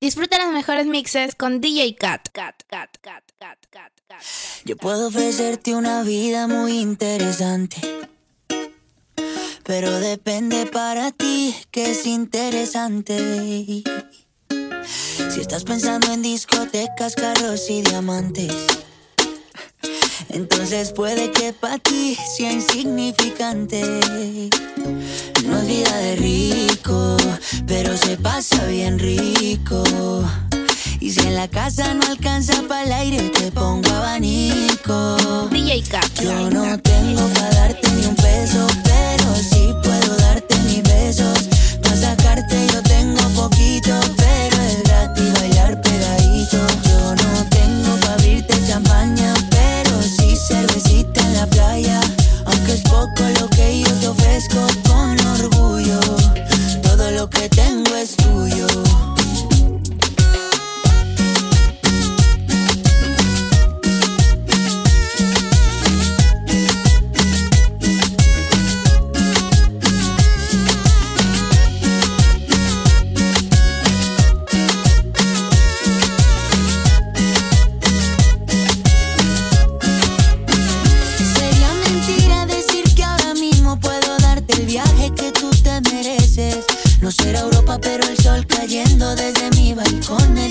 Disfruta los mejores mixes con DJ Cat. Cat, Cat, Cat, Cat, Cat, Cat. Yo puedo ofrecerte una vida muy interesante. Pero depende para ti que es interesante. Si estás pensando en discotecas, carros y diamantes entonces puede que para ti sea insignificante. No es vida de rico, pero se pasa bien rico. Y si en la casa no alcanza para el aire, te pongo abanico. DJ K. Yo no tengo para darte ni un peso, pero sí puedo darte mis besos. Para sacarte yo tengo poquito. Todo lo que yo te ofrezco con orgullo, todo lo que tengo es tuyo. No será Europa, pero el sol cayendo desde mi balcón.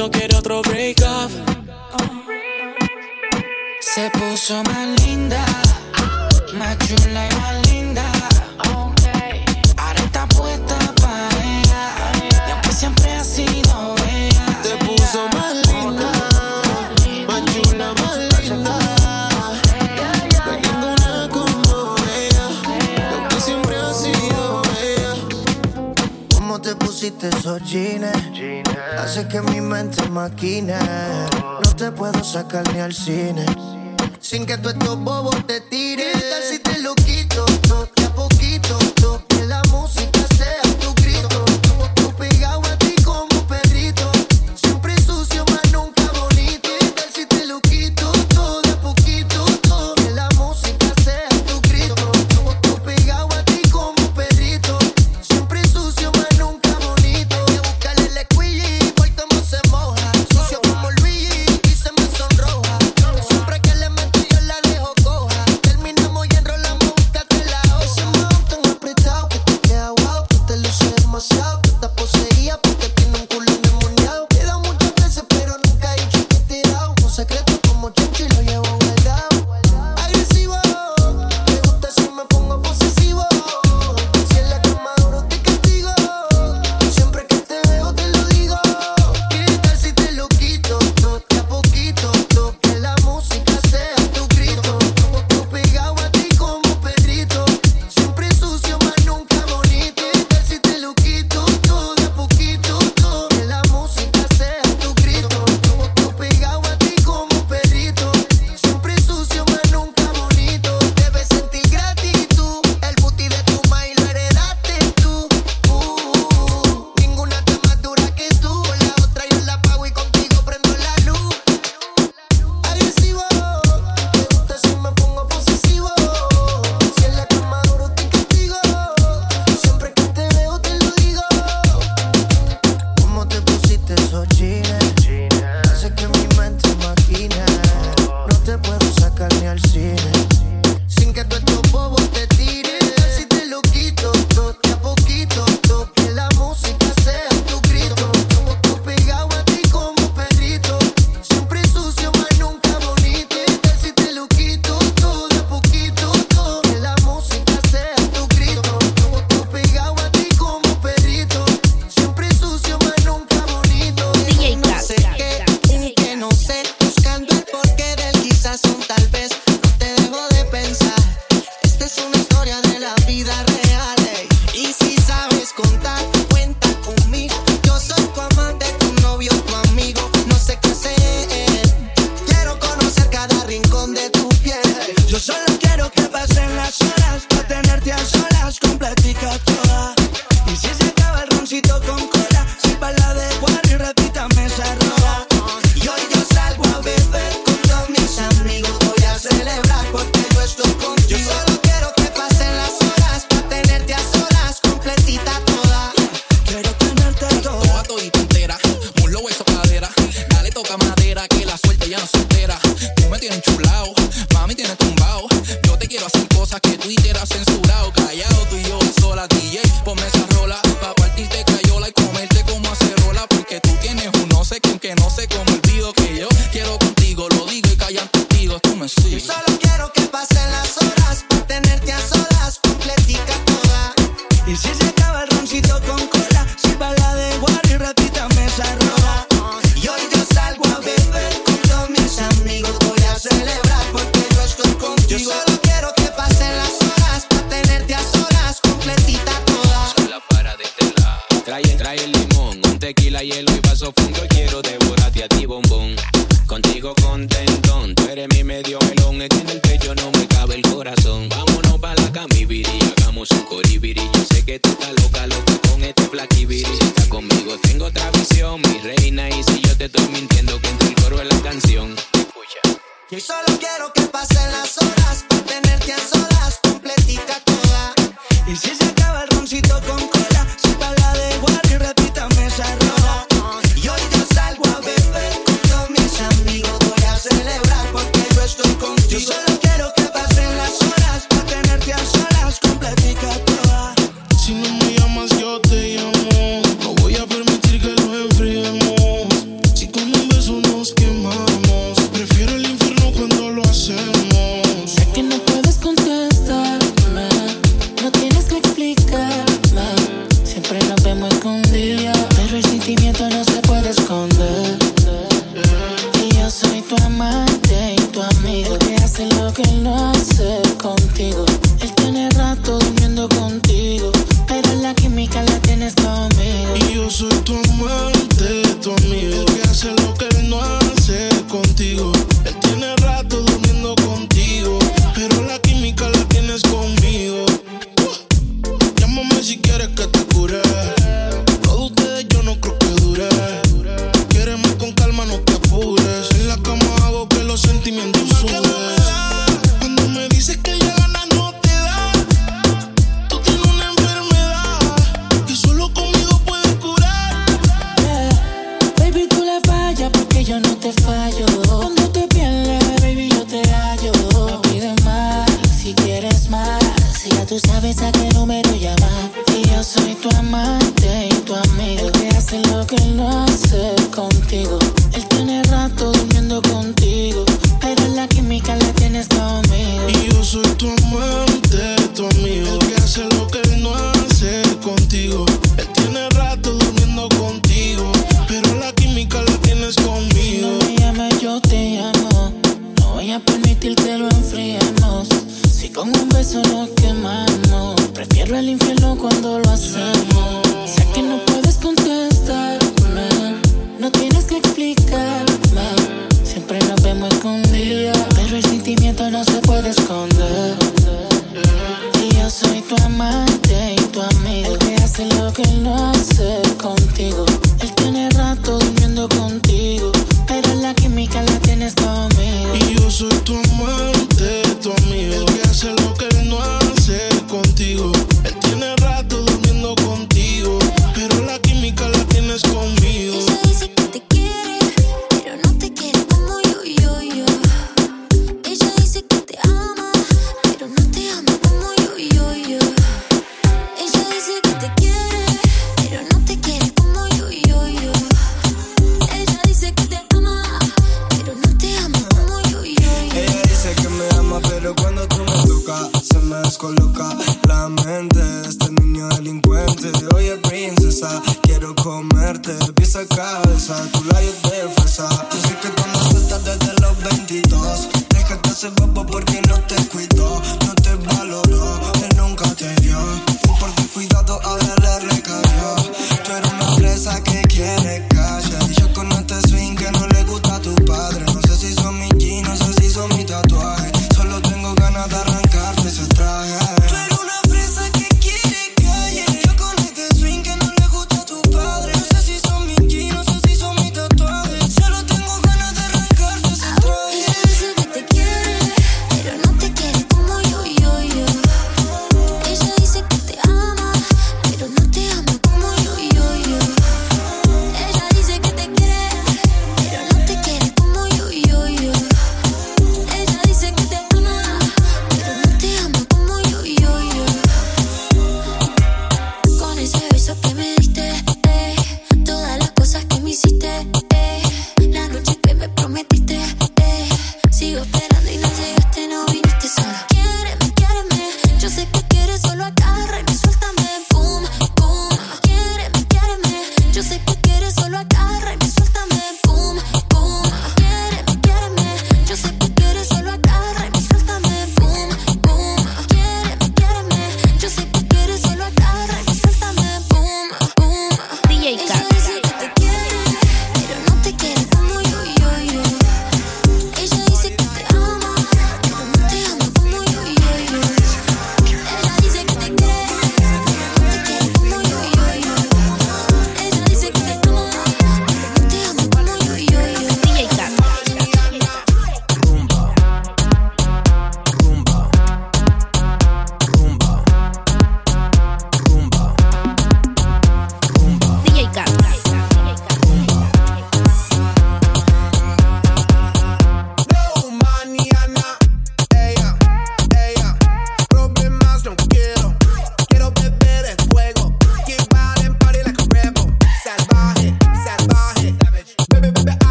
no quiere otro break up. Se puso más linda, más chula y más linda. Sin que tú estos bobos te tiren. que no sé cómo olvido que yo quiero contigo, lo digo y callan tus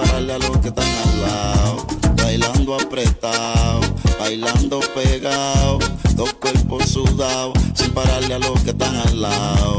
pararle a los que están al lado. Bailando apretado, bailando pegado, dos cuerpos sudados, sin pararle a los que están al lado.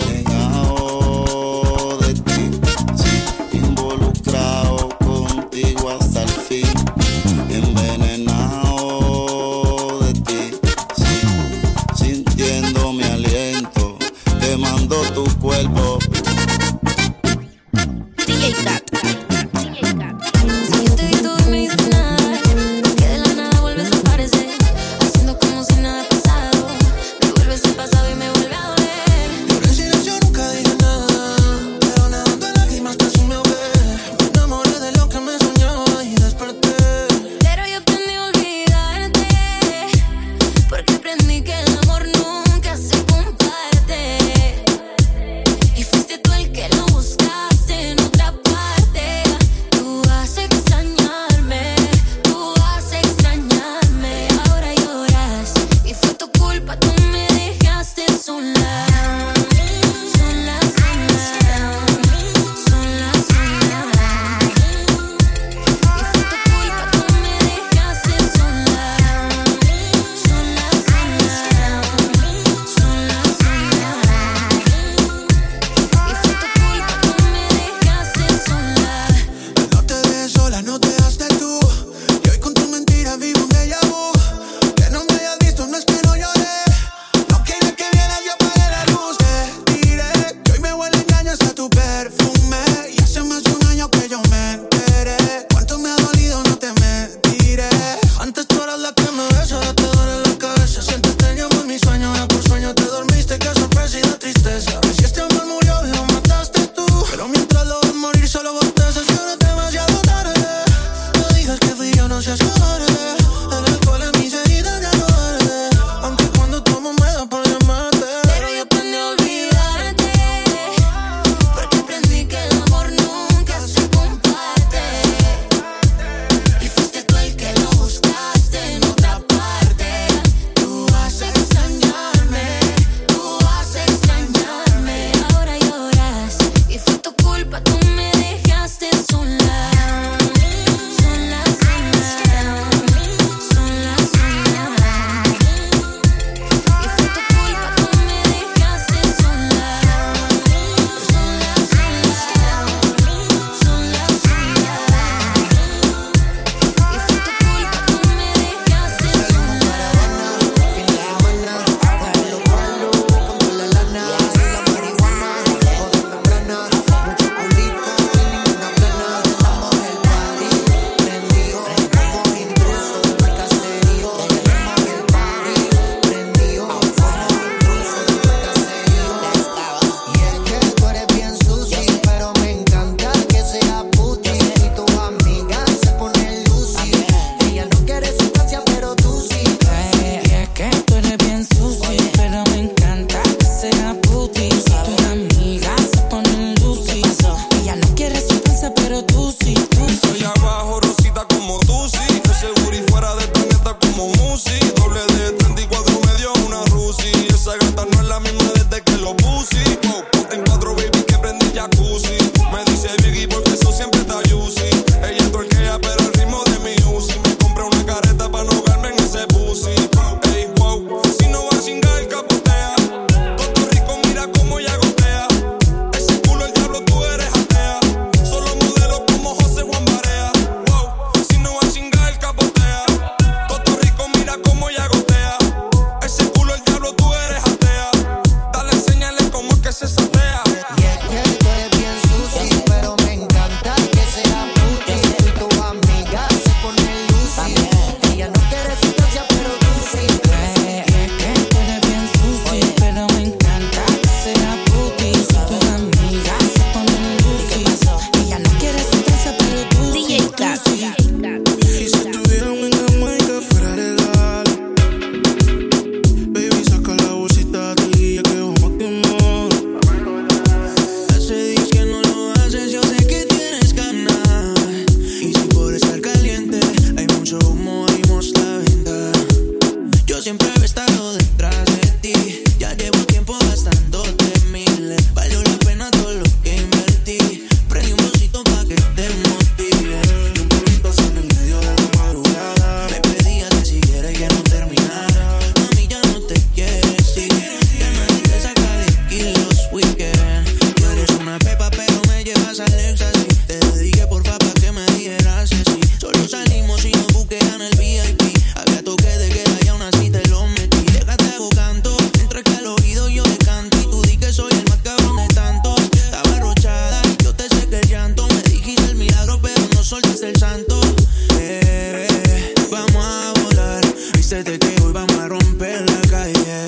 Prométete que hoy vamos a romper la calle.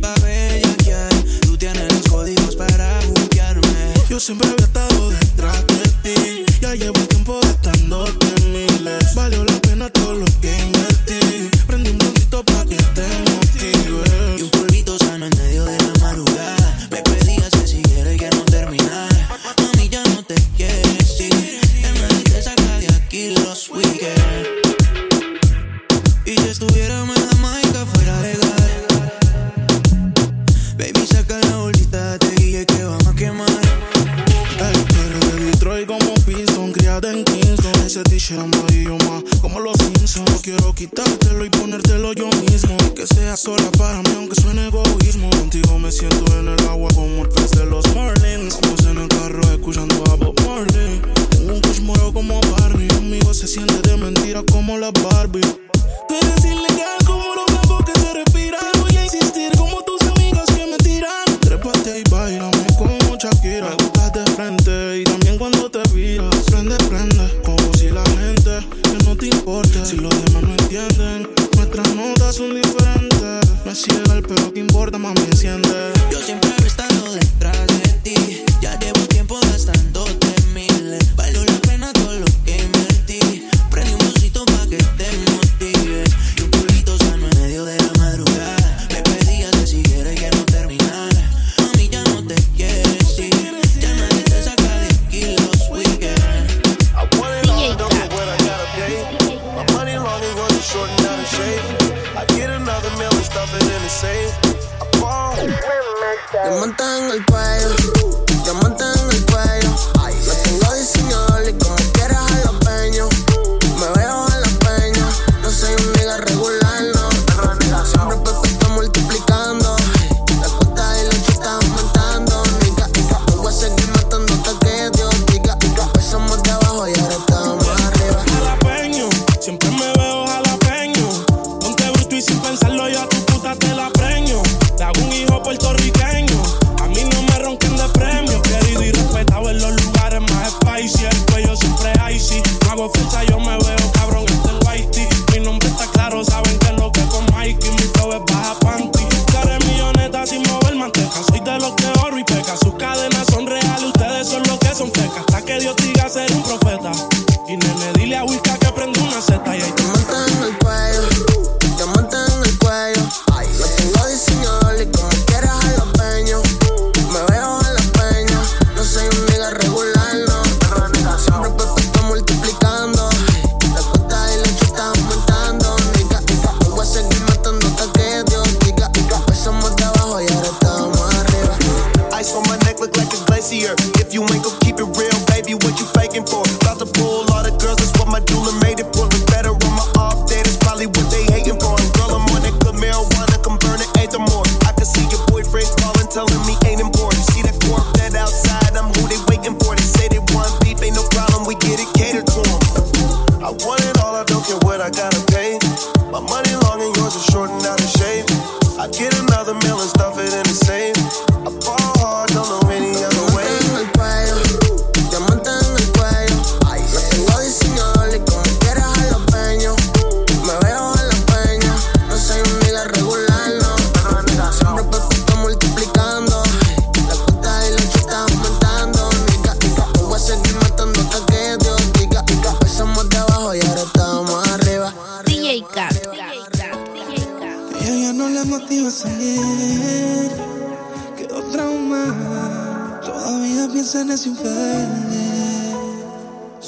Pa' bellaquear, tú tienes los códigos para buquearme. Yo siempre tiempo gastan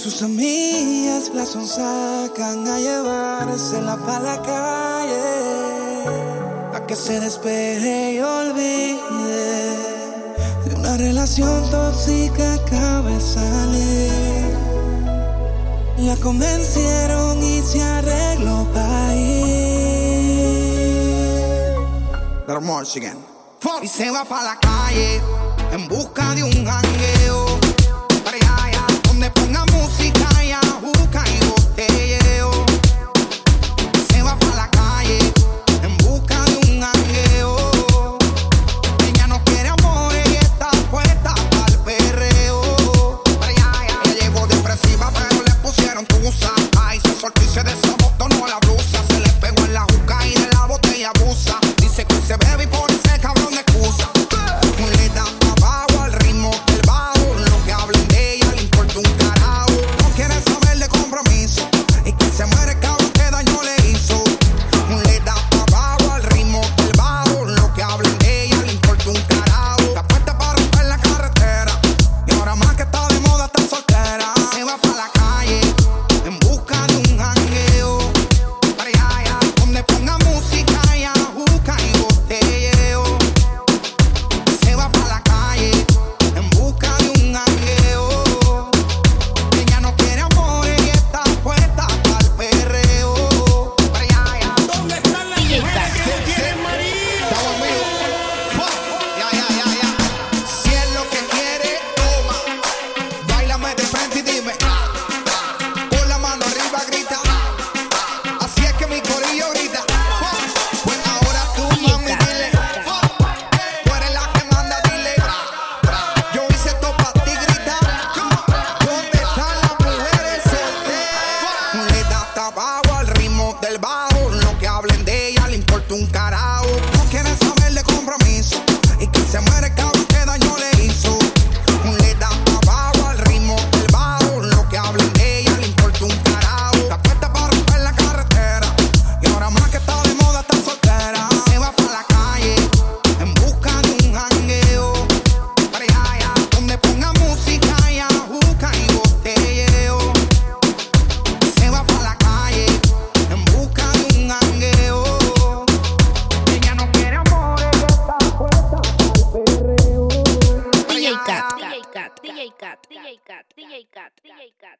Sus amigas las sacan a llevarse llevársela pa' la calle, a que se despeje y olvide de una relación tóxica acaba salir. La convencieron y se arregló pa' ir. Little Y se va pa' la calle en busca de un jangueo buena música